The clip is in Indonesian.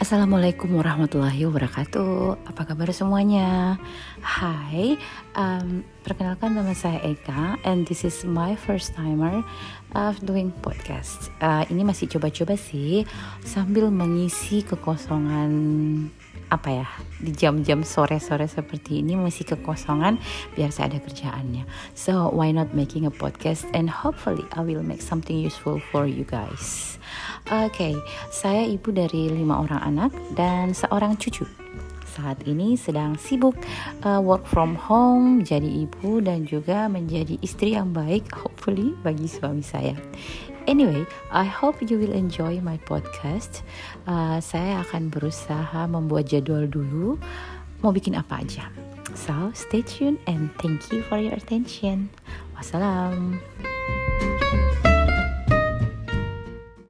Assalamualaikum warahmatullahi wabarakatuh. Apa kabar semuanya? Hai, um, perkenalkan nama saya Eka, and this is my first timer of doing podcast. Uh, ini masih coba-coba sih, sambil mengisi kekosongan apa ya di jam-jam sore-sore seperti ini masih kekosongan biar saya ada kerjaannya. So why not making a podcast and hopefully I will make something useful for you guys. Oke, okay, saya ibu dari lima orang anak dan seorang cucu. Saat ini sedang sibuk uh, work from home, jadi ibu dan juga menjadi istri yang baik, hopefully bagi suami saya. Anyway, I hope you will enjoy my podcast. Uh, saya akan berusaha membuat jadwal dulu, mau bikin apa aja. So, stay tuned and thank you for your attention. Wassalam.